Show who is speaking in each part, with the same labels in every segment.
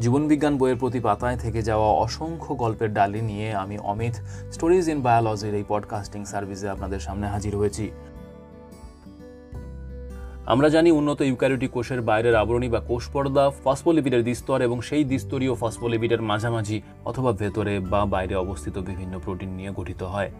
Speaker 1: জীবনবিজ্ঞান বইয়ের প্রতি পাতায় থেকে যাওয়া অসংখ্য গল্পের ডালি নিয়ে আমি অমিত স্টোরিজ ইন বায়োলজির এই পডকাস্টিং সার্ভিসে আপনাদের সামনে হাজির হয়েছি। আমরা জানি উন্নত ইউক্যারিওটিক কোষের বাইরের আবরণী বা কোষ পর্দা ফসফোলিপিডের দ্বিস্তর এবং সেই দ্বিস্তরীয় ফসফোলিপিডের মাঝামাঝি অথবা ভেতরে বা বাইরে অবস্থিত বিভিন্ন প্রোটিন নিয়ে গঠিত হয়।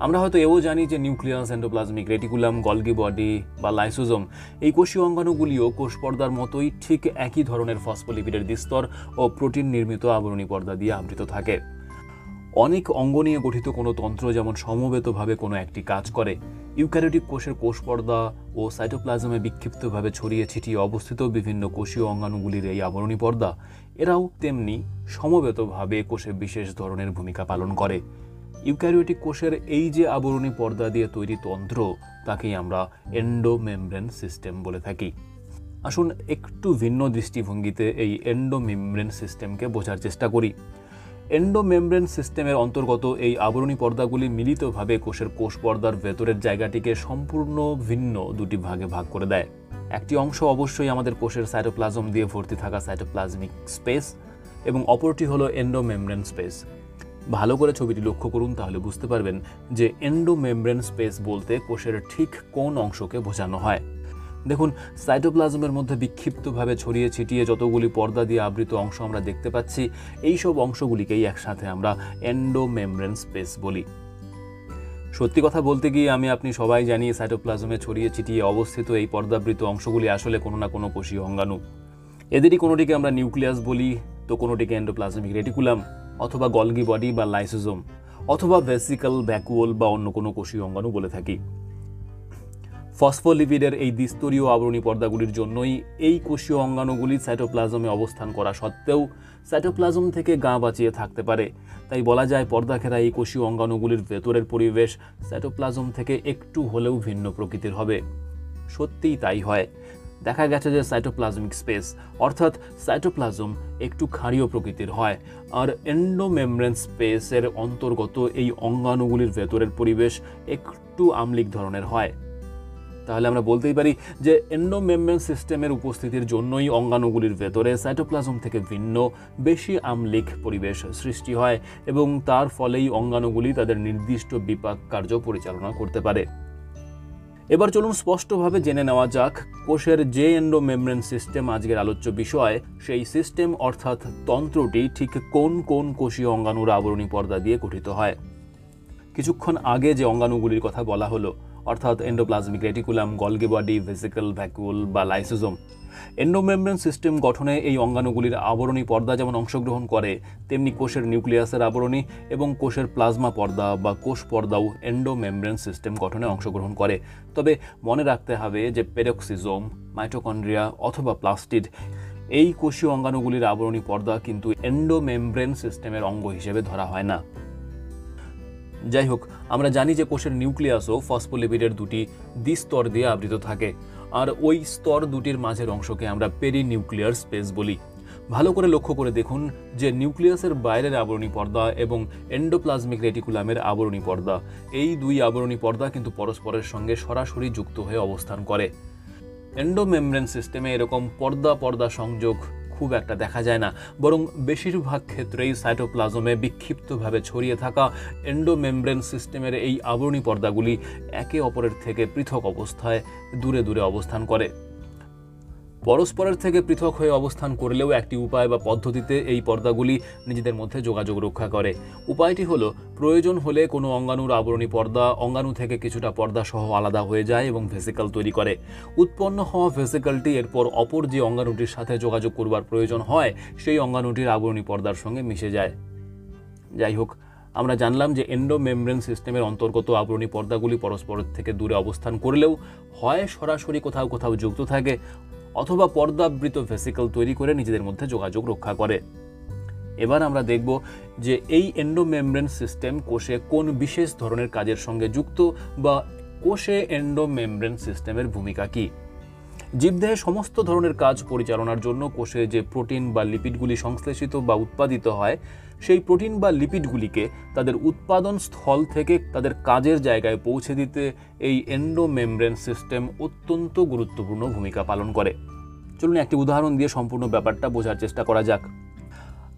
Speaker 1: আমরা হয়তো এও জানি যে nucleus, endoplasmic reticulum, Golgi body বা লাইসোজোম এই কোষীয় অঙ্গাণুগুলিও কোষ পর্দার মতোই ঠিক একই ধরনের ফসফোলিপিডের দ্বিস্তর ও প্রোটিন নির্মিত আবরণী পর্দা দিয়ে আবৃত থাকে। অনেক অঙ্গ নিয়ে গঠিত কোনো তন্ত্র যেমন সমবেতভাবে কোনো একটি কাজ করে, ইউক্যারিওটিক কোষের কোষ পর্দা ও সাইটোপ্লাজমে বিক্ষিপ্তভাবে ছড়িয়ে ছিটিয়ে অবস্থিত বিভিন্ন কোষীয় অঙ্গাণুগুলির এই আবরণী পর্দা, এরাও তেমনি সমবেতভাবে কোষে বিশেষ ধরনের ভূমিকা পালন করে। ইউক্যারিওটিক কোষের এই যে আবরণী পর্দা দিয়ে তৈরি তন্ত্র, তাকেই আমরা এন্ডোমেমব্রেন সিস্টেম বলে থাকি। আসুন একটু ভিন্ন দৃষ্টিভঙ্গিতে এই এন্ডোমেমব্রেন সিস্টেমকে বোঝার চেষ্টা করি। এন্ডোমেমব্রেন সিস্টেমের অন্তর্গত এই আবরণী পর্দাগুলি মিলিতভাবে কোষের কোষ পর্দার ভেতরের জায়গাটিকে সম্পূর্ণ ভিন্ন দুটি ভাগে ভাগ করে দেয়। একটি অংশ অবশ্যই আমাদের কোষের সাইটোপ্লাজম দিয়ে ভর্তি থাকা সাইটোপ্লাজমিক স্পেস এবং অপরটি হলো এন্ডোমেমব্রেন স্পেস। ভালো করে ছবিটি লক্ষ্য করুন তাহলে বুঝতে পারবেন যে এন্ডোমেমব্রেন স্পেস বলতে কোষের ঠিক কোন অংশকে বোঝানো হয়। দেখুন, সাইটোপ্লাজমের মধ্যে বিক্ষিপ্তভাবে ছড়িয়ে ছিটিয়ে যতগুলি পর্দা দিয়ে আবৃত অংশ আমরা দেখতে পাচ্ছি এই সব অংশগুলিকেই একসাথে আমরা এন্ডোমেমব্রেন স্পেস বলি। সত্যি কথা বলতে গিয়ে আমি আপনি সবাই জানি সাইটোপ্লাজমে ছড়িয়ে ছিটিয়ে অবস্থিত এই পর্দাবৃত অংশগুলি আসলে কোনো না কোনো কোষীয় অঙ্গাণু। এদেরই কোনোটিকে আমরা নিউক্লিয়াস বলি, তো কোনোটিকে এন্ডোপ্লাজমিক রেটিকুলাম, অথবা গলগি বডি বা লাইসোজোম, অথবা ভেসিক্যাল ব্যাকুয়াল বা অন্য কোনো কোষীয় অঙ্গাণু বলে থাকি। ফসফোলিপিডের এই দ্বিস্তরীয় আবরণী পর্দাগুলির জন্যই এই কোষীয় অঙ্গাণুগুলি সাইটোপ্লাজমে অবস্থান করা সত্ত্বেও সাইটোপ্লাজম থেকে গা বাঁচিয়ে থাকতে পারে। তাই বলা যায় পর্দা ঘেরা এই কোষীয় অঙ্গাণুগুলির ভেতরের পরিবেশ সাইটোপ্লাজম থেকে একটু হলেও ভিন্ন প্রকৃতির হবে। সত্যিই তাই হয়। দেখা গেছে যে সাইটোপ্লাজমিক স্পেস, অর্থাৎ সাইটোপ্লাজম একটু ক্ষারীয় প্রকৃতির হয়, আর এন্ডোমেমব্রেন স্পেসের অন্তর্গত এই অঙ্গাণুগুলির ভেতরের পরিবেশ একটু আমলিক ধরনের হয়। তাহলে আমরা বলতেই পারি যে এন্ডোমেমব্রেন সিস্টেমের উপস্থিতির জন্যই অঙ্গাণুগুলির ভেতরে সাইটোপ্লাজম থেকে ভিন্ন বেশি আমলিক পরিবেশ সৃষ্টি হয় এবং তার ফলেই অঙ্গাণুগুলি তাদের নির্দিষ্ট বিপাক কার্য পরিচালনা করতে পারে। এবার চলুন স্পষ্টভাবে জেনে নেওয়া যাক কোষের যে এন্ডোমেমব্রেন সিস্টেম আজকের আলোচ্য বিষয়, সেই সিস্টেম অর্থাৎ তন্ত্রটি ঠিক কোন কোন কোষীয় অঙ্গাণুর আবরণী পর্দা দিয়ে গঠিত হয়। কিছুক্ষণ আগে যে অঙ্গাণুগুলির কথা বলা হলো অর্থাৎ endoplasmic reticulum Golgi body vesicle vacuole বা লাইসোজোম এন্ডোমেমব্রেন সিস্টেম গঠনে এই অঙ্গাণুগুলির আবরণী পর্দা যেমন অংশগ্রহণ করে, তেমনি কোষের নিউক্লিয়াসের আবরণী এবং কোষের প্লাজমা পর্দা বা কোষ পর্দাও এন্ডোমেমব্রেন সিস্টেম গঠনে অংশগ্রহণ করে। তবে মনে রাখতে হবে যে পেরক্সিজোম মাইটোকন্ড্রিয়া অথবা প্লাস্টিড এই কোষীয় অঙ্গাণুগুলির আবরণী পর্দা কিন্তু এন্ডোমেমব্রেন সিস্টেমের অঙ্গ হিসেবে ধরা হয় না। যাই হোক আমরা জানি যে কোষের নিউক্লিয়াসও ফসফোলিপিডের দুটি দ্বিস্তর দিয়ে আবৃত থাকে, আর ওই স্তর দুটির মাঝের অংশকে আমরা পেরিনিউক্লিয়ার স্পেস বলি। ভালো করে লক্ষ্য করে দেখুন যে নিউক্লিয়াসের বাইরের আবরণী পর্দা এবং এন্ডোপ্লাজমিক রেটিকুলামের আবরণী পর্দা, এই দুই আবরণী পর্দা কিন্তু পরস্পরের সঙ্গে সরাসরি যুক্ত হয়ে অবস্থান করে। এন্ডোমেমব্রেন সিস্টেমে এরকম পর্দা পর্দা সংযোগ খুব একটা দেখা যায় না। বরং বেশিরভাগ ক্ষেত্রেই সাইটোপ্লাজমে বিক্ষিপ্তভাবে ছড়িয়ে থাকা এন্ডোমেমব্রেন সিস্টেমের এই আবরণী পর্দাগুলি একে অপরের থেকে পৃথক অবস্থায় দূরে দূরে অবস্থান করে। পরস্পরের থেকে পৃথক হয়ে অবস্থান করলেও একটি উপায় বা পদ্ধতিতে এই পর্দাগুলি নিজেদের মধ্যে যোগাযোগ রক্ষা করে। উপায়টি হলো, প্রয়োজন হলে কোনো অঙ্গাণুর আবরণী পর্দা, অঙ্গাণু থেকে কিছুটা পর্দা সহ আলাদা হয়ে যায় এবং ভেসিক্যাল তৈরি করে। উৎপন্ন হওয়া ভেসিক্যালটি এরপর অপর যে অঙ্গাণুটির সাথে যোগাযোগ করবার প্রয়োজন হয়, সেই অঙ্গাণুটির আবরণী পর্দার সঙ্গে মিশে যায়। যাই হোক, আমরা জানলাম যে এন্ডোমেমব্রেন সিস্টেমের অন্তর্গত আবরণী পর্দাগুলি পরস্পরের থেকে দূরে অবস্থান করলেও হয় সরাসরি কোথাও কোথাও যুক্ত থাকে। অথবা পর্দাবৃত ভেসিকল তৈরি করে নিজেদের মধ্যে যোগাযোগ রক্ষা করে। এবার আমরা দেখব যে এই এন্ডোমেমব্রেন সিস্টেম কোষে কোন বিশেষ ধরনের কাজের সঙ্গে যুক্ত বা কোষে এন্ডোমেমব্রেন সিস্টেমের ভূমিকা কী। জীবদেহে সমস্ত ধরনের কাজ পরিচালনার জন্য কোষে যে প্রোটিন বা লিপিডগুলি সংশ্লেষিত বা উৎপাদিত হয়, সেই প্রোটিন বা লিপিডগুলিকে তাদের উৎপাদন স্থল থেকে তাদের কাজের জায়গায় পৌঁছে দিতে এই এন্ডোমেমব্রেন সিস্টেম অত্যন্ত গুরুত্বপূর্ণ ভূমিকা পালন করে। চলুন একটি উদাহরণ দিয়ে সম্পূর্ণ ব্যাপারটা বোঝার চেষ্টা করা যাক।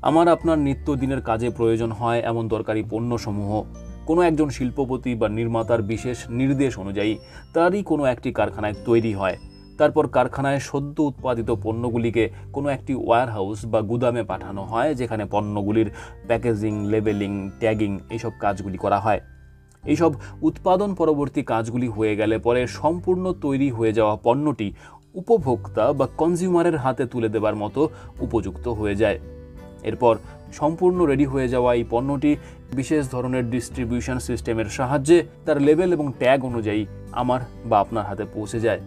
Speaker 1: আমার আপনার নিত্যদিনের কাজে প্রয়োজন হয় এমন দরকারি পণ্যসমূহ। কোনো একজন শিল্পপতি বা নির্মাতার বিশেষ নির্দেশ অনুযায়ী তারই কোনো একটি কারখানায় তৈরি হয়। তারপর কারখানায় সদ্য উৎপাদিত পণ্যগুলিকে কোনো একটি ওয়্যারহাউস বা গুদামে পাঠানো হয়, যেখানে পণ্যগুলির প্যাকেজিং লেবেলিং ট্যাগিং এইসব কাজগুলি করা হয়। এইসব উৎপাদন পরবর্তী কাজগুলি হয়ে গেলে পরে সম্পূর্ণ তৈরি হয়ে যাওয়া পণ্যটি উপভোক্তা বা কনজিউমারের হাতে তুলে দেবার মতো উপযুক্ত হয়ে যায়। এরপর সম্পূর্ণ রেডি হয়ে যাওয়া এই পণ্যটি বিশেষ ধরনের ডিস্ট্রিবিউশন সিস্টেমের সাহায্যে তার লেভেল এবং ট্যাগ অনুযায়ী আমার বা আপনার হাতে পৌঁছে যায়।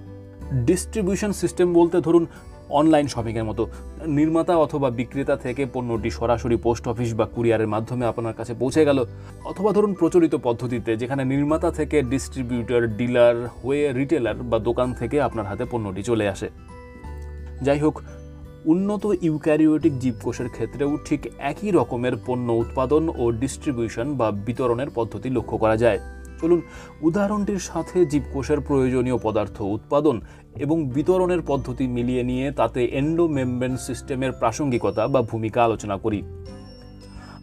Speaker 1: ডিস্ট্রিবিউশন সিস্টেম বলতে ধরুন অনলাইন শপিংয়ের মতো। নির্মাতা অথবা বিক্রেতা থেকে পণ্যটি সরাসরি পোস্ট অফিস বা কুরিয়ারের মাধ্যমে আপনার কাছে পৌঁছে গেল। অথবা ধরুন প্রচলিত পদ্ধতিতে যেখানে নির্মাতা থেকে ডিস্ট্রিবিউটর, ডিলার, হয়ে রিটেলার বা দোকান থেকে আপনার হাতে পণ্যটি চলে আসে। যাই হোক, উন্নত ইউক্যারিওটিক জীবকোষের ক্ষেত্রেও ঠিক একই রকমের পণ্য উৎপাদন ও ডিস্ট্রিবিউশন বা বিতরণের পদ্ধতি লক্ষ্য করা যায়। চলুন উদাহরণটির সাথে জীবকোষের প্রয়োজনীয় পদার্থ উৎপাদন এবং বিতরণের পদ্ধতি মিলিয়ে নিয়ে তাতে এন্ডোমেমব্রেন সিস্টেমের প্রাসঙ্গিকতা বা ভূমিকা আলোচনা করি।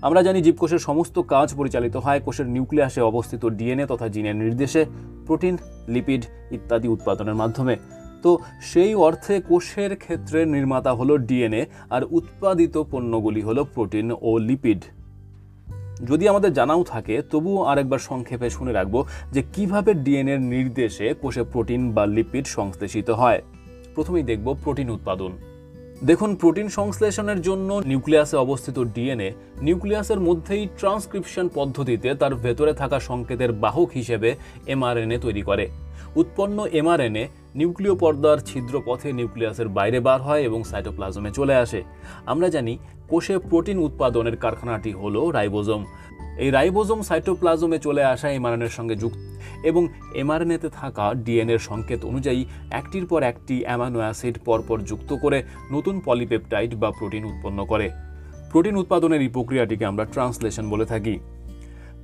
Speaker 1: আমরা জানি জীবকোষের সমস্ত কাজ পরিচালিত হয় কোষের নিউক্লিয়াসে অবস্থিত ডিএনএ তথা জিনের নির্দেশে, প্রোটিন, লিপিড ইত্যাদি উৎপাদনের মাধ্যমে। তো সেই অর্থে কোষের ক্ষেত্রে নির্মাতা হলো ডিএনএ আর উৎপাদিত পণ্যগুলি হলো প্রোটিন ও লিপিড। যদি আমাদের জানাও থাকে, তবুও আরেকবার সংক্ষেপে শুনে রাখব যে কীভাবে ডিএনএর নির্দেশে কোষে প্রোটিন বা লিপিড সংশ্লেষিত হয়। প্রথমেই দেখব প্রোটিন উৎপাদন। দেখুন, প্রোটিন সংশ্লেষণের জন্য নিউক্লিয়াসে অবস্থিত ডিএনএ নিউক্লিয়াসের মধ্যেই ট্রান্সক্রিপশন পদ্ধতিতে তার ভেতরে থাকা সংকেতের বাহক হিসেবে এমআরএনএ তৈরি করে। উৎপন্ন এমআরএনএ নিউক্লিয় পর্দার ছিদ্র পথে নিউক্লিয়াসের বাইরে বার হয় এবং সাইটোপ্লাজমে চলে আসে। আমরা জানি কোষে প্রোটিন উৎপাদনের কারখানাটি হলো রাইবোজোম। এই রাইবোজোম সাইটোপ্লাজমে চলে আসা এমআরএনএর সঙ্গে যুক্ত এবং এমআরএনএতে থাকা ডিএনএর সংকেত অনুযায়ী একটির পর একটি অ্যামানো অ্যাসিড পরপর যুক্ত করে নতুন পলিপেপটাইড বা প্রোটিন উৎপন্ন করে। প্রোটিন উৎপাদনের এই প্রক্রিয়াটিকে আমরা ট্রান্সলেশন বলে থাকি।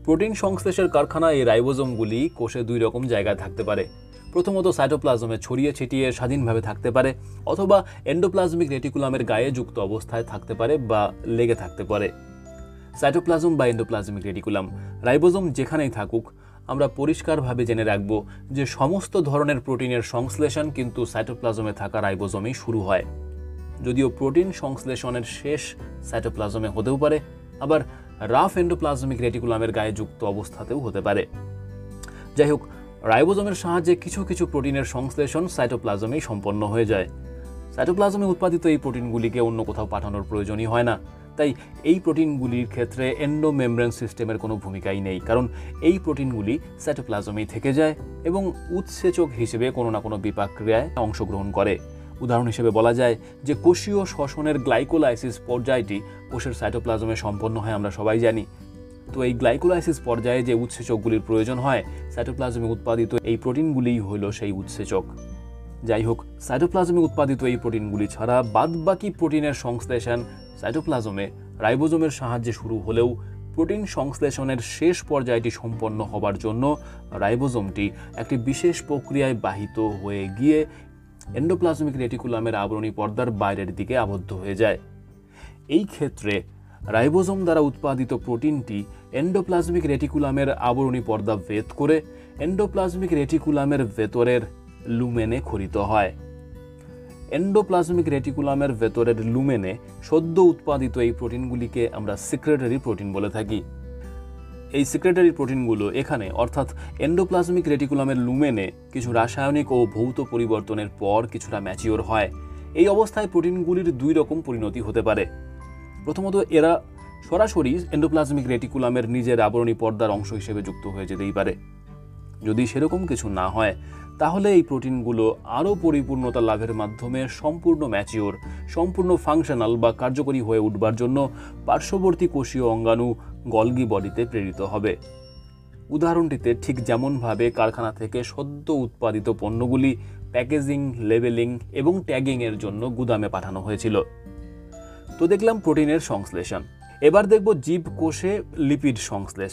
Speaker 1: প্রোটিন সংশ্লেষের কারখানা এই রাইবোজোমগুলি কোষে দুই রকম জায়গায় থাকতে পারে। প্রথমত সাইটোপ্লাজমে ছড়িয়ে ছিটিয়ে স্বাধীনভাবে থাকতে পারে, অথবা এন্ডোপ্লাজমিক রেটিকুলামের গায়ে যুক্ত অবস্থায় থাকতে পারে বা লেগে থাকতে পারে। সাইটোপ্লাজম বা এন্ডোপ্লাজমিক রেটিকুলাম রাইবোজোম যেখানেই থাকুক, আমরা পরিষ্কারভাবে জেনে রাখব যে সমস্ত ধরনের প্রোটিনের সংশ্লেষণ কিন্তু সাইটোপ্লাজমে থাকা রাইবোজোমেই শুরু হয়। যদিও প্রোটিন সংশ্লেষণের শেষ সাইটোপ্লাজমে হতেও পারে, আবার রাফ এন্ডোপ্লাজমিক রেটিকুলামের গায়ে যুক্ত অবস্থাতেও হতে পারে। যাই হোক রাইবোজোমের সাহায্যে কিছু কিছু প্রোটিনের সংশ্লেষণ সাইটোপ্লাজমেই সম্পন্ন হয়ে যায়। সাইটোপ্লাজমে উৎপাদিত এই প্রোটিনগুলিকে অন্য কোথাও পাঠানোর প্রয়োজনই হয় না। তাই এই প্রোটিনগুলির ক্ষেত্রে এন্ডোমেমব্রেন সিস্টেমের কোনো ভূমিকাই নেই, কারণ এই প্রোটিনগুলি সাইটোপ্লাজমেই থেকে যায় এবং উৎসেচক হিসেবে কোনো না কোনো বিপাক ক্রিয়ায় অংশগ্রহণ করে। উদাহরণ হিসেবে বলা যায় যে কোষীয় শ্বসনের গ্লাইকোলাইসিস পর্যায়টি কোষের সাইটোপ্লাজমে সম্পন্ন হয়, আমরা সবাই জানি। তো এই গ্লাইকোলাইসিস পর্যায়ে যে উৎসেচকগুলির প্রয়োজন হয়, সাইটোপ্লাজমে উৎপাদিত এই প্রোটিনগুলিই হলো সেই উৎসেচক। যাই হোক, সাইটোপ্লাজমে উৎপাদিত এই প্রোটিনগুলি ছাড়া বাদবাকি প্রোটিনের সংশ্লেষণ সাইটোপ্লাজমে, রাইবোজোমের সাহায্যে শুরু হলেও প্রোটিন সংশ্লেষণের শেষ পর্যায়টি সম্পন্ন হবার জন্য রাইবোজোমটি একটি বিশেষ প্রক্রিয়ায় বাহিত হয়ে গিয়ে এন্ডোপ্লাজমিক রেটিকুলামের আবরণী পর্দার বাইরের দিকে আবদ্ধ হয়ে যায়। এই ক্ষেত্রে রাইবোজোম দ্বারা উৎপাদিত প্রোটিনটি এন্ডোপ্লাজমিক রেটিকুলামের আবরণী পর্দা ভেদ করে এন্ডোপ্লাজমিক রেটিকুলামের ভেতরের লুমেনে খরিত হয়। এন্ডোপ্লাজমিক রেটিকুলামের ভেতরের লুমেনে সদ্য উৎপাদিত এই প্রোটিনগুলিকে আমরা সিক্রেটারি প্রোটিন বলে থাকি। এই সিক্রেটারি প্রোটিনগুলো এখানে, অর্থাৎ এন্ডোপ্লাজমিক রেটিকুলামের লুমেনে কিছু রাসায়নিক ও ভৌত পরিবর্তনের পর কিছুটা ম্যাচিওর হয়। এই অবস্থায় প্রোটিনগুলির দুই রকম পরিণতি হতে পারে। প্রথমত এরা সরাসরি এন্ডোপ্লাজমিক রেটিকুলামের নিজের আবরণী পর্দার অংশ হিসেবে যুক্ত হয়ে যেতেই পারে। যদি সেরকম কিছু না হয়, তাহলে এই প্রোটিনগুলো আরও পরিপূর্ণতা লাভের মাধ্যমে সম্পূর্ণ ম্যাচিওর, সম্পূর্ণ ফাংশনাল বা কার্যকরী হয়ে উঠবার জন্য পার্শ্ববর্তী কোষীয় অঙ্গাণু গলগি বডিতে প্রেরিত হবে। উদাহরণটিতে ঠিক যেমনভাবে কারখানা থেকে সদ্য উৎপাদিত পণ্যগুলি প্যাকেজিং, লেবেলিং এবং ট্যাগিংয়ের জন্য গুদামে পাঠানো হয়েছিল। তো দেখলাম প্রোটিনের সংশ্লেষণ। এবার দেখব জীব কোষে লিপিড সংশ্লেষ।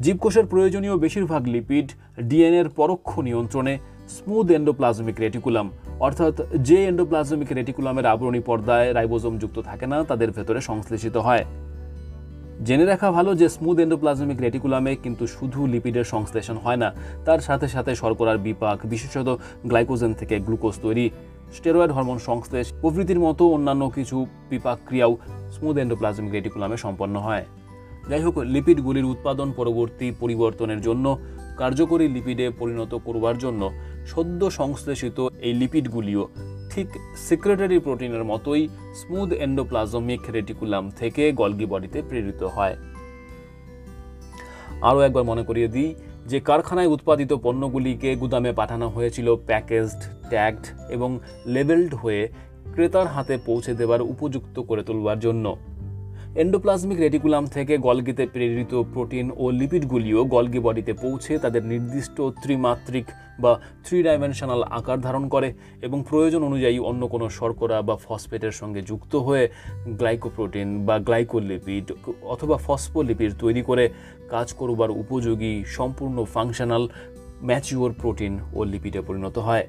Speaker 1: জীবকোষের প্রয়োজনীয় বেশিরভাগ লিপিড ডিএনএর পরোক্ষ নিয়ন্ত্রণে স্মুথ এন্ডোপ্লাজমিক রেটিকুলাম অর্থাৎ যে এন্ডোপ্লাজমিক রেটিকুলামের আবরণী পর্দায় রাইবোজোম যুক্ত থাকে না, তাদের ভেতরে সংশ্লেষিত হয়। জেনে রাখা ভালো যে স্মুথ এন্ডোপ্লাজমিক রেটিকুলামে কিন্তু শুধু লিপিডের সংশ্লেষণ হয় না, তার সাথে সাথে শর্করার বিপাক, বিশেষত গ্লাইকোজেন থেকে গ্লুকোজ তৈরি স্টেরয়েড হরমোন সংশ্লেষ প্রভৃতির মতো অন্যান্য কিছু বিপাক ক্রিয়াও স্মুথ এন্ডোপ্লাজমিক রেটিকুলামে সম্পন্ন হয়। যাই হোক লিপিডগুলির উৎপাদন পরবর্তী পরিবর্তনের জন্য কার্যকরী লিপিডে পরিণত করবার জন্য সদ্য সংশ্লেষিত এই লিপিডগুলিও ঠিক সিক্রেটারি প্রোটিনের মতোই স্মুথ এন্ডোপ্লাজমিক রেটিকুলাম থেকে গলগি বডিতে প্রেরিত হয়। আরও একবার মনে করিয়ে দিই যে কারখানায় উৎপাদিত পণ্যগুলিকে গুদামে পাঠানো হয়েছিল প্যাকেজড ট্যাগড এবং লেবেলড হয়ে ক্রেতার হাতে পৌঁছে দেওয়ার উপযুক্ত করে তুলবার জন্য। এন্ডোপ্লাজমিক রেটিকুলাম থেকে গলগিতে প্রেরিত প্রোটিন ও লিপিডগুলিও গলগি বডিতে পৌঁছে তাদের নির্দিষ্ট ত্রিমাত্রিক বা থ্রি ডাইমেনশনাল আকার ধারণ করে এবং প্রয়োজন অনুযায়ী অন্য কোনো শর্করা বা ফসফেটের সঙ্গে যুক্ত হয়ে গ্লাইকোপ্রোটিন বা গ্লাইকোলিপিড অথবা ফসফোলিপিড তৈরি করে কাজ করবার উপযোগী সম্পূর্ণ ফাংশনাল ম্যাচিওর প্রোটিন ও লিপিডে পরিণত হয়।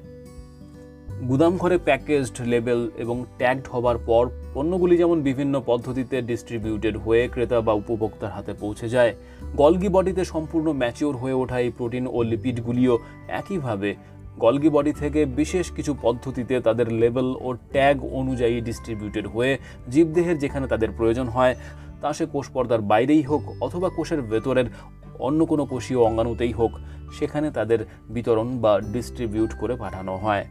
Speaker 1: গুদাম ঘরে প্যাকেজড লেবেল এবং ট্যাগড হবার পর পণ্যগুলি যেমন বিভিন্ন পদ্ধতিতে ডিস্ট্রিবিউটেড হয়ে ক্রেতা বা উপভোক্তার হাতে পৌঁছে যায়, গলগি বডিতে সম্পূর্ণ ম্যাচিওর হয়ে ওঠা এই প্রোটিন ও লিপিডগুলিও একইভাবে গলগি বডি থেকে বিশেষ কিছু পদ্ধতিতে তাদের লেভেল ও ট্যাগ অনুযায়ী ডিস্ট্রিবিউটেড হয়ে জীবদেহের যেখানে তাদের প্রয়োজন হয়, তা সে কোষ পর্দার বাইরেই হোক অথবা কোষের ভেতরের অন্য কোনো কোষীয় অঙ্গাণুতেই হোক, সেখানে তাদের বিতরণ বা ডিস্ট্রিবিউট করে পাঠানো হয়।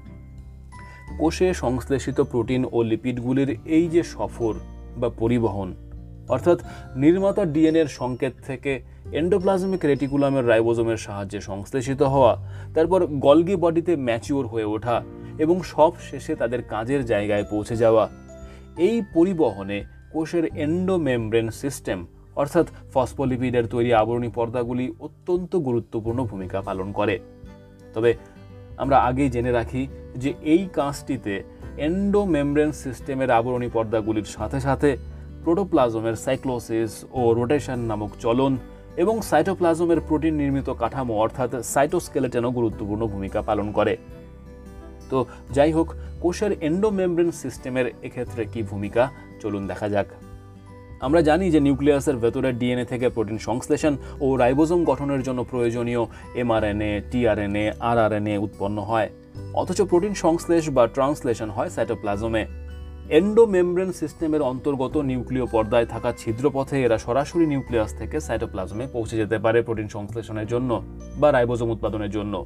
Speaker 1: কোষে সংশ্লেষিত প্রোটিন ও লিপিডগুলির এই যে সফর বা পরিবহন, অর্থাৎ নির্মাতা ডিএনএর সংকেত থেকে এন্ডোপ্লাজমিক রেটিকুলামের রাইবোজোমের সাহায্যে সংশ্লেষিত হওয়া, তারপর গলগি বডিতে ম্যাচিওর হয়ে ওঠা এবং সব শেষে তাদের কাজের জায়গায় পৌঁছে যাওয়া। এই পরিবহনে কোষের এন্ডোমেমব্রেন সিস্টেম অর্থাৎ ফসফোলিপিডের তৈরি আবরণী পর্দাগুলি অত্যন্ত গুরুত্বপূর্ণ ভূমিকা পালন করে। তবে আমরা আগেই জেনে রাখি যে এই কাজটিতে এন্ডোমেমব্রেন সিস্টেমের আবরণী পর্দাগুলির সাথে সাথে প্রোটোপ্লাজমের সাইক্লোসিস ও রোটেশন নামক চলন এবং সাইটোপ্লাজমের প্রোটিন নির্মিত কাঠামো অর্থাৎ সাইটোস্কেলেটেনও গুরুত্বপূর্ণ ভূমিকা পালন করে। তো যাই হোক, কোষের এন্ডোমেমব্রেন সিস্টেমের এক্ষেত্রে কি ভূমিকা? চলুন দেখা যাক। আমরা জানি যে নিউক্লিয়াসের ভেতরে ডিএনএ থেকে প্রোটিন সংশ্লেষণ ও রাইবোজোম গঠনের জন্য প্রয়োজনীয় এমআরএনএ, টিআরএনএ, আরআরএনএ উৎপন্ন হয়। অথচ প্রোটিন সংশ্লেষ বা ট্রান্সলেশন হয় সাইটোপ্লাজমে। এন্ডোমেমব্রেন সিস্টেমের অন্তর্গত নিউক্লিয় পর্দায় থাকা ছিদ্রপথে এরা সরাসরি নিউক্লিয়াস থেকে সাইটোপ্লাজমে পৌঁছে যেতে পারে প্রোটিন সংশ্লেষণের জন্য বা রাইবোজোম উৎপাদনের জন্য।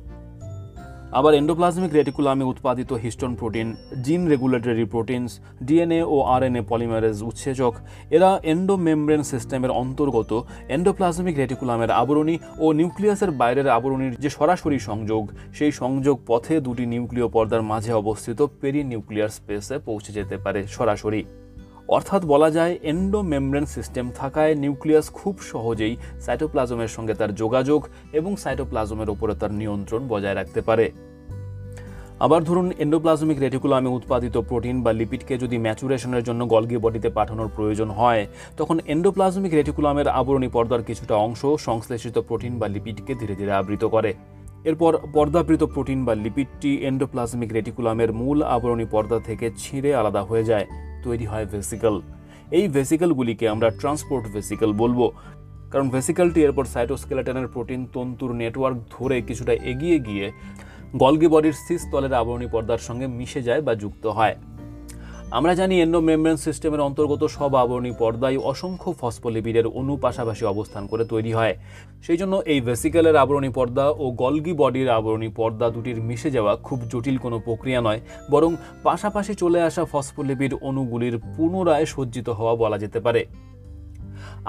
Speaker 1: আবার এন্ডোপ্লাজমিক রেটিকুলামে উৎপাদিত histone protein gene regulatory proteins DNA ও আরএনএ পলিমারেজ উৎসেচক, এরা এন্ডোমেমব্রেন সিস্টেমের অন্তর্গত এন্ডোপ্লাজমিক রেটিকুলামের আবরণী ও নিউক্লিয়াসের বাইরের আবরণীর যে সরাসরি সংযোগ, সেই সংযোগ পথে দুটি নিউক্লিয় পর্দার মাঝে অবস্থিত পেরি নিউক্লিয়ার স্পেসে পৌঁছে যেতে পারে সরাসরি। অর্থাৎ বলা যায় এন্ডোমেমব্রেন সিস্টেম থাকায় নিউক্লিয়াস খুব সহজেই সাইটোপ্লাজমের সঙ্গে তার যোগাযোগ এবং সাইটোপ্লাজমের উপরে তার নিয়ন্ত্রণ বজায় রাখতে পারে। আবার ধরুন এন্ডোপ্লাজমিক রেটিকুলামে উৎপাদিত প্রোটিন বা লিপিডকে যদি ম্যাচুরেশনের জন্য গলগি বডিতে পাঠানোর প্রয়োজন হয়, তখন এন্ডোপ্লাজমিক রেটিকুলামের আবরণী পর্দার কিছুটা অংশ সংশ্লেষিত প্রোটিন বা লিপিডকে ধীরে ধীরে আবৃত করে। এরপর পর্দাবৃত প্রোটিন বা লিপিডটি এন্ডোপ্লাজমিক রেটিকুলামের মূল আবরণী পর্দা থেকে ছিঁড়ে আলাদা হয়ে যায়। তৈরি হয় ভেসিকল এই ভেসিকলগুলিকে আমরা ট্রান্সপোর্ট ভেসিকল বলব। কারণ ভেসিকলটি এরপর সাইটোস্কেলেটনের প্রোটিন তন্তুর নেটওয়ার্ক ধরে কিছুটা এগিয়ে গিয়ে গলগি বডির সিস তলের আবরণী পর্দার সঙ্গে মিশে যায় বা যুক্ত হয়। আমরা জানি এন্ডোমেমব্রেন সিস্টেমের অন্তর্গত সব আবরণী পর্দায় অসংখ্য ফসফোলিপিডের অণু পাশাপাশি অবস্থান করে তৈরি হয়। সেই জন্য এই ভেসিক্যালের আবরণী পর্দা ও গলগি বডির আবরণী পর্দা দুটির মিশে যাওয়া খুব জটিল কোনো প্রক্রিয়া নয়, বরং পাশাপাশি চলে আসা ফসফোলিপিড অণুগুলির পুনরায় সজ্জিত হওয়া বলা যেতে পারে।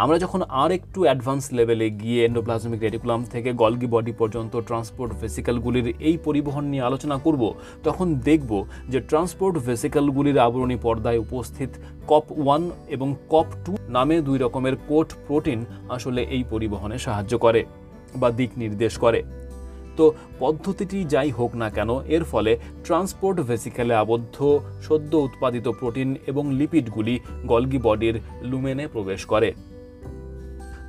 Speaker 1: আমরা যখন আর একটু অ্যাডভান্স লেভেলে গিয়ে এন্ডোপ্লাজমিক রেটিকুলাম থেকে গলগি বডি পর্যন্ত ট্রান্সপোর্ট ভেসিক্যালগুলির এই পরিবহন নিয়ে আলোচনা করব, তখন দেখব যে ট্রান্সপোর্ট ভেসিক্যালগুলির আবরণী পর্দায় উপস্থিত কপ ওয়ান এবং কপ টু নামে দুই রকমের কোট প্রোটিন আসলে এই পরিবহনে সাহায্য করে বা দিক নির্দেশ করে। তো পদ্ধতিটি যাই হোক না কেন, এর ফলে ট্রান্সপোর্ট ভেসিক্যালে আবদ্ধ, সদ্য উৎপাদিত প্রোটিন এবং লিপিডগুলি গলগি বডির লুমেনে প্রবেশ করে।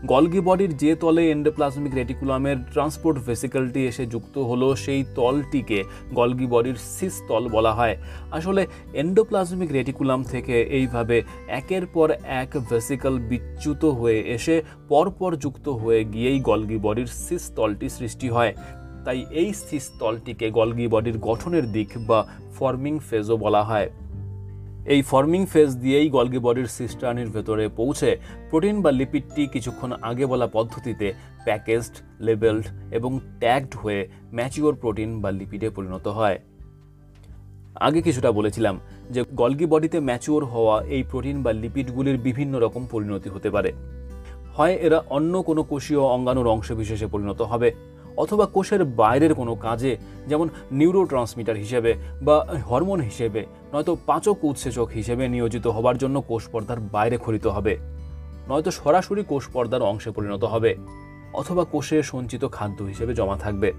Speaker 1: গলগি বডির যে তলে এন্ডোপ্লাজমিক রেটিকুলামের ট্রান্সপোর্ট ভেসিকলটি এসে যুক্ত হলো, সেই তলটিকে গলগি বডির সিস তল বলা হয়। আসলে এন্ডোপ্লাজমিক রেটিকুলাম থেকে এইভাবে একের পর এক ভেসিকল বিচ্যুত হয়ে এসে পরপর যুক্ত হয়ে গিয়েই গলগি বডির সিস তলটি সৃষ্টি হয়। তাই এই সিস গলগি বডির গঠনের দিক বা ফর্মিং ফেজও বলা হয়। এই ফর্মিং ফেজ দিয়েই গলগি বডির সিস্টার্নির ভেতরে পৌঁছে প্রোটিন বা লিপিডটি কিছুক্ষণ আগে বলা পদ্ধতিতে প্যাকেজড, লেবেলড এবং ট্যাগড হয়ে ম্যাচিওর প্রোটিন বা লিপিডে পরিণত হয়। আগে কিছুটা বলেছিলাম যে গলগি বডিতে ম্যাচিওর হওয়া এই প্রোটিন বা লিপিডগুলির বিভিন্ন রকম পরিণতি হতে পারে। হয় এরা অন্য কোনো কোষীয় অঙ্গাণুর অংশবিশেষে পরিণত হবে। অথবা কোষের বাইরের কোনো কাজে, যেমন নিউরো ট্রান্সমিটার হিসেবে বা হরমোন হিসেবে, নয়তো পাচক উৎসেচক হিসেবে নিয়োজিত হবার জন্য কোষ পর্দার বাইরে খরিত হবে। নয়তো সরাসরি কোষ পর্দার অংশে পরিণত হবে, অথবা কোষে সঞ্চিত খাদ্য হিসেবে জমা থাকবে।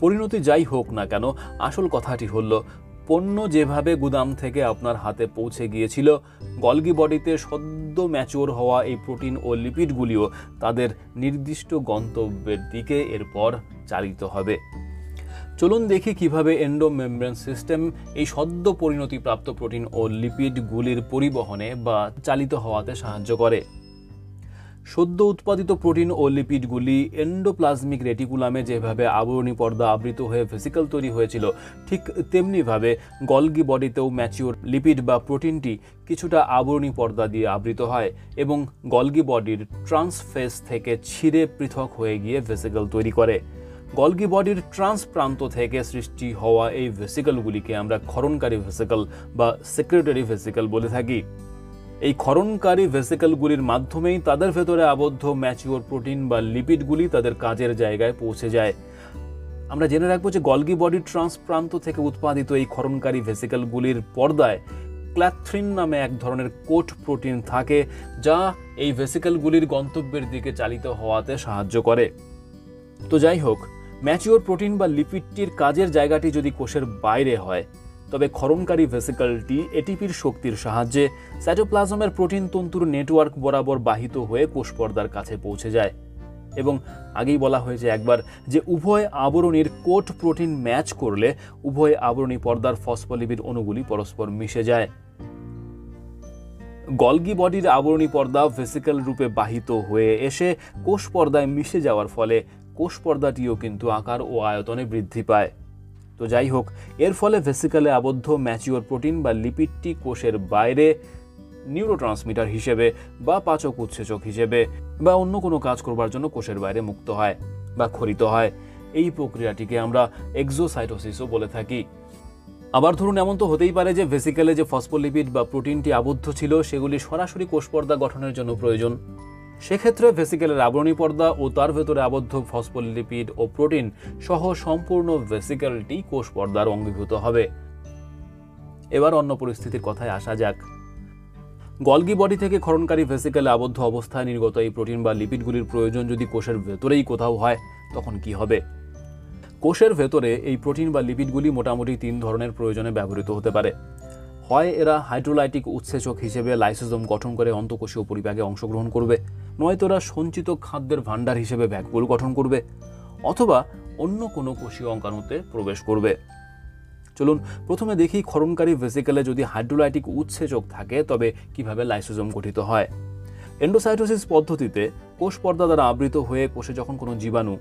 Speaker 1: পরিণতি যাই হোক না কেন, আসল কথাটি হল পণ্য যেভাবে গুদাম থেকে আপনার হাতে পৌঁছে গিয়েছিল, গলগি বডিতে সদ্য ম্যাচিওর হওয়া এই প্রোটিন ও লিপিডগুলিও তাদের নির্দিষ্ট গন্তব্যের দিকে এরপর চালিত হবে। চলুন দেখি কীভাবে এন্ডোমেমব্রেন সিস্টেম এই সদ্য পরিণতিপ্রাপ্ত প্রোটিন ও লিপিডগুলির পরিবহনে বা চালিত হওয়াতে সাহায্য করে। সদ্য উৎপাদিত প্রোটিন ও লিপিডগুলি এন্ডোপ্লাজমিক রেটিকুলামে যেভাবে আবরণী পর্দা আবৃত হয়ে ভেসিকল তৈরি হয়েছিল, ঠিক তেমনিভাবে গলগি বডিতেও ম্যাচিওর লিপিড বা প্রোটিনটি কিছুটা আবরণী পর্দা দিয়ে আবৃত হয় এবং গলগি বডির ট্রান্সফেস থেকে ছিঁড়ে পৃথক হয়ে গিয়ে ভেসিকল তৈরি করে। গলগি বডির ট্রান্স প্রান্ত থেকে সৃষ্টি হওয়া এই ভেসিকলগুলিকে আমরা ক্ষরণকারী ভেসিকল বা সেক্রেটারি ভেসিকল বলে থাকি। এই ক্ষরণকারী ভেসিকলগুলির মাধ্যমেই তাদের ভেতরে আবদ্ধ ম্যাচিওর প্রোটিন বা লিপিডগুলি তাদের কাজের জায়গায় পৌঁছে যায়। আমরা জেনে রাখব যে গলগি বডির ট্রান্স প্রান্ত থেকে উৎপাদিত এই ক্ষরণকারী ভেসিকলগুলির পর্দায় ক্ল্যাথ্রিন নামে এক ধরনের কোট প্রোটিন থাকে, যা এই ভেসিকলগুলির গন্তব্যের দিকে চালিত হওয়াতে সাহায্য করে। তো যাই হোক, ম্যাচিওর প্রোটিন বা লিপিডটির কাজের জায়গাটি যদি কোষের বাইরে হয় তবে ক্ষরণকারী ভেসিকলটি এটিপির শক্তির সাহায্যে সাইটোপ্লাজমের প্রোটিন তন্তুর নেটওয়ার্ক বরাবর বাহিত হয়ে কোষ পর্দার কাছে পৌঁছে যায়। এবং আগেই বলা হয়েছে একবার যে, উভয় আবরণীর কোট প্রোটিন ম্যাচ করলে উভয় আবরণী পর্দার ফসফোলিপিড অণুগুলি পরস্পর মিশে যায়। গলগি বডির আবরণী পর্দা ভেসিক্যাল রূপে বাহিত হয়ে এসে কোষ পর্দায় মিশে যাওয়ার ফলে কোষ পর্দাটিও কিন্তু আকার ও আয়তনে বৃদ্ধি পায়। তো যাই হোক, এর ফলে ভেসিক্যালে আবদ্ধ ম্যাচিওর প্রোটিন বা লিপিডটি কোষের বাইরে নিউরোট্রান্সমিটার হিসেবে বা পাচক উৎসেচক হিসেবে বা অন্য কোনো কাজ করবার জন্য কোষের বাইরে মুক্ত হয় বা খরিত হয়। এই প্রক্রিয়াটিকে আমরা এক্সোসাইটোসিসও বলে থাকি। আবার ধরুন, এমন তো হতেই পারে যে ভেসিক্যালে যে ফসফোলিপিড বা প্রোটিনটি আবদ্ধ ছিল, সেগুলি সরাসরি কোষ পর্দা গঠনের জন্য প্রয়োজন। সেক্ষেত্রে ভেসিকেলের আবরণী পর্দা ও তার ভেতরে আবদ্ধ ফসফোলিপিড ও প্রোটিন সহ সম্পূর্ণ ভেসিকেলটি কোষ পর্দার অঙ্গীভূত হবে। এবার অন্য পরিস্থিতির কথায় আসা যাক। গলগি বডি থেকে ক্ষরণকারী ভেসিকেলে আবদ্ধ অবস্থায় নির্গত এই প্রোটিন বা লিপিডগুলির প্রয়োজন যদি কোষের ভেতরেই কোথাও হয়, তখন কি হবে? কোষের ভেতরে এই প্রোটিন বা লিপিডগুলি মোটামুটি তিন ধরনের প্রয়োজনে ব্যবহৃত হতে পারে। হয় এরা হাইড্রোলাইটিক উৎসেচক হিসেবে লাইসোজোম গঠন করে অন্তকোষীয় পরিপাকে অংশগ্রহণ করবে। নয়তো এরা সঞ্চিত খাদ্যের ভাণ্ডার হিসেবে ভ্যাকুল গঠন করবে অথবা অন্য কোনো কোষীয় অঙ্কাণুতে প্রবেশ করবে। চলুন, প্রথমে দেখি ক্ষরণকারী ভেসিকেলে যদি হাইড্রোলাইটিক উৎসেচক থাকে, তবে কীভাবে লাইসোজোম গঠিত হয়? এন্ডোসাইটোসিস পদ্ধতিতে কোষ পর্দা দ্বারা আবৃত হয়ে কোষে যখন কোনো জীবাণু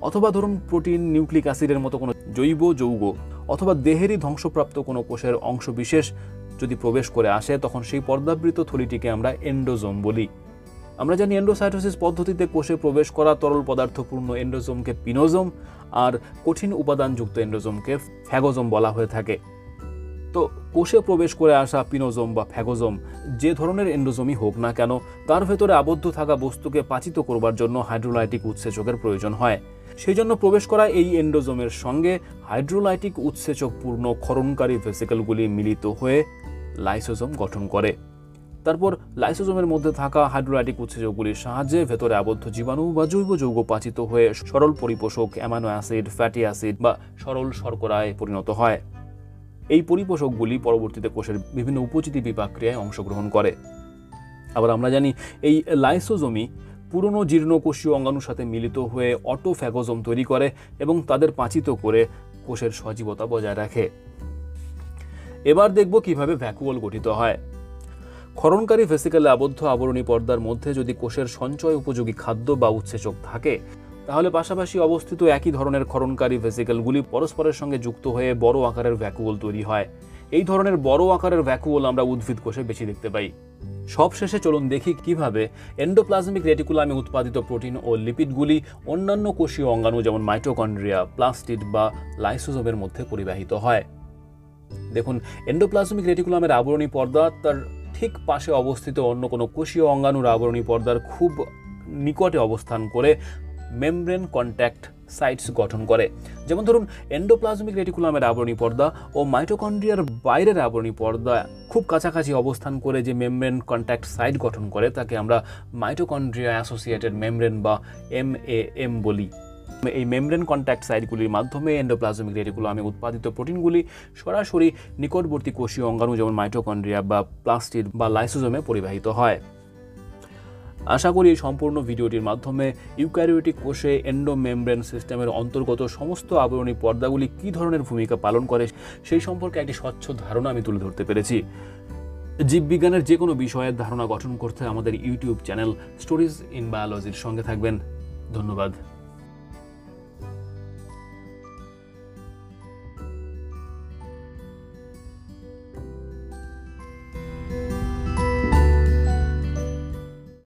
Speaker 1: অথবা ধরুন প্রোটিন, নিউক্লিক অ্যাসিডের মতো কোনো জৈব যৌগ অথবা দেহেরই ধ্বংসপ্রাপ্ত কোনো কোষের অংশ বিশেষ যদি প্রবেশ করে আসে, তখন সেই পর্দাবৃত থলিটিকে আমরা এন্ডোজোম বলি। আমরা জানি এন্ডোসাইটোসিস পদ্ধতিতে কোষে প্রবেশ করা তরল পদার্থপূর্ণ এন্ডোজোমকে পিনোজোম আর কঠিন উপাদানযুক্ত এন্ডোজোমকে ফ্যাগোজোম বলা হয়ে থাকে। তো কোষে প্রবেশ করে আসা পিনোজোম বা ফ্যাগোজোম যে ধরনের এন্ডোজোমই হোক না কেন, তার ভেতরে আবদ্ধ থাকা বস্তুকে পাচিত করবার জন্য হাইড্রোলাইটিক উৎসেচকের প্রয়োজন হয়। সেই জন্য প্রবেশ করা এই এন্ডোজোমের সঙ্গে হাইড্রোলাইটিক উৎসেচকপূর্ণ ক্ষরণকারী ভেসিকেলগুলি মিলিত হয়ে লাইসোজোম গঠন করে। তারপর লাইসোজোমের মধ্যে থাকা হাইড্রোলাইটিক উৎসেচকগুলির সাহায্যে ভেতরে আবদ্ধ জীবাণু বা জৈব যৌগ পাচিত হয়ে সরল পরিপোষক অ্যামানো অ্যাসিড, ফ্যাটি অ্যাসিড বা সরল শর্করায় পরিণত হয়। এই পরিপোষকগুলি পরবর্তীতে কোষের বিভিন্ন উপচিতি বিপাক্রিয়ায় অংশগ্রহণ করে। আবার আমরা জানি এই লাইসোজোমি পুরনো জীর্ণ কোষীয় অঙ্গাণুর সাথে মিলিত হয়ে অটোফ্যাগোজম তৈরি করে এবং তাদের পাচিত করে কোষের সজীবতা বজায় রাখে। এবার দেখব কীভাবে ভ্যাকুয়াল গঠিত হয়। ক্ষরণকারী ভেসিকেলে আবদ্ধ আবরণী পর্দার মধ্যে যদি কোষের সঞ্চয় উপযোগী খাদ্য বা উৎসেচক থাকে, তাহলে পাশাপাশি অবস্থিত একই ধরনের ক্ষরণকারী ভেসিকেলগুলি পরস্পরের সঙ্গে যুক্ত হয়ে বড় আকারের ভ্যাকুয়াল তৈরি হয়। এই ধরনের বড় আকারের ভ্যাকুয়াল আমরা উদ্ভিদ কোষে বেশি দেখতে পাই। সবশেষে চলুন দেখি কীভাবে এন্ডোপ্লাজমিক রেটিকুলামে উৎপাদিত প্রোটিন ও লিপিডগুলি অন্যান্য কোষীয় অঙ্গাণু যেমন মাইটোকন্ড্রিয়া প্লাস্টিড বা লাইসোজোমের মধ্যে পরিবাহিত হয়। দেখুন এন্ডোপ্লাজমিক রেটিকুলামের আবরণী পর্দা তার ঠিক পাশে অবস্থিত অন্য কোনো কোষীয় অঙ্গাণুর আবরণী পর্দার খুব নিকটে অবস্থান করে মেমব্রেন কন্ট্যাক্ট সাইটস গঠন করে। যেমন ধরুন এন্ডোপ্লাজমিক রেটিকুলামের আবরণী পর্দা ও মাইটোকন্ড্রিয়ার বাইরের আবরণী পর্দা খুব কাছাকাছি অবস্থান করে যে মেমব্রেন কন্ট্যাক্ট সাইট গঠন করে, তাকে আমরা মাইটোকন্ড্রিয়া অ্যাসোসিয়েটেড মেমব্রেন বা এম এ এম বলি। এই মেমব্রেন কন্ট্যাক্ট সাইটগুলির মাধ্যমে এন্ডোপ্লাজমিক রেটিকুলামে উৎপাদিত প্রোটিনগুলি সরাসরি নিকটবর্তী কোষীয় অঙ্গাণু যেমন মাইটোকন্ড্রিয়া বা প্লাস্টিড বা লাইসোজোমে পরিবাহিত হয়। আশা করি সম্পূর্ণ ভিডিওটির মাধ্যমে ইউক্যারিওটিক কোষে এন্ডোমেমব্রেন সিস্টেমের অন্তর্গত সমস্ত আবরণী পর্দাগুলি কী ধরনের ভূমিকা পালন করে সেই সম্পর্কে একটি স্বচ্ছ ধারণা আমি তুলে ধরতে পেরেছি। জীববিজ্ঞানের যে কোনো বিষয়ের ধারণা গঠন করতে আমাদের ইউটিউব চ্যানেল স্টোরিজ ইন বায়োলজির সঙ্গে থাকবেন। ধন্যবাদ।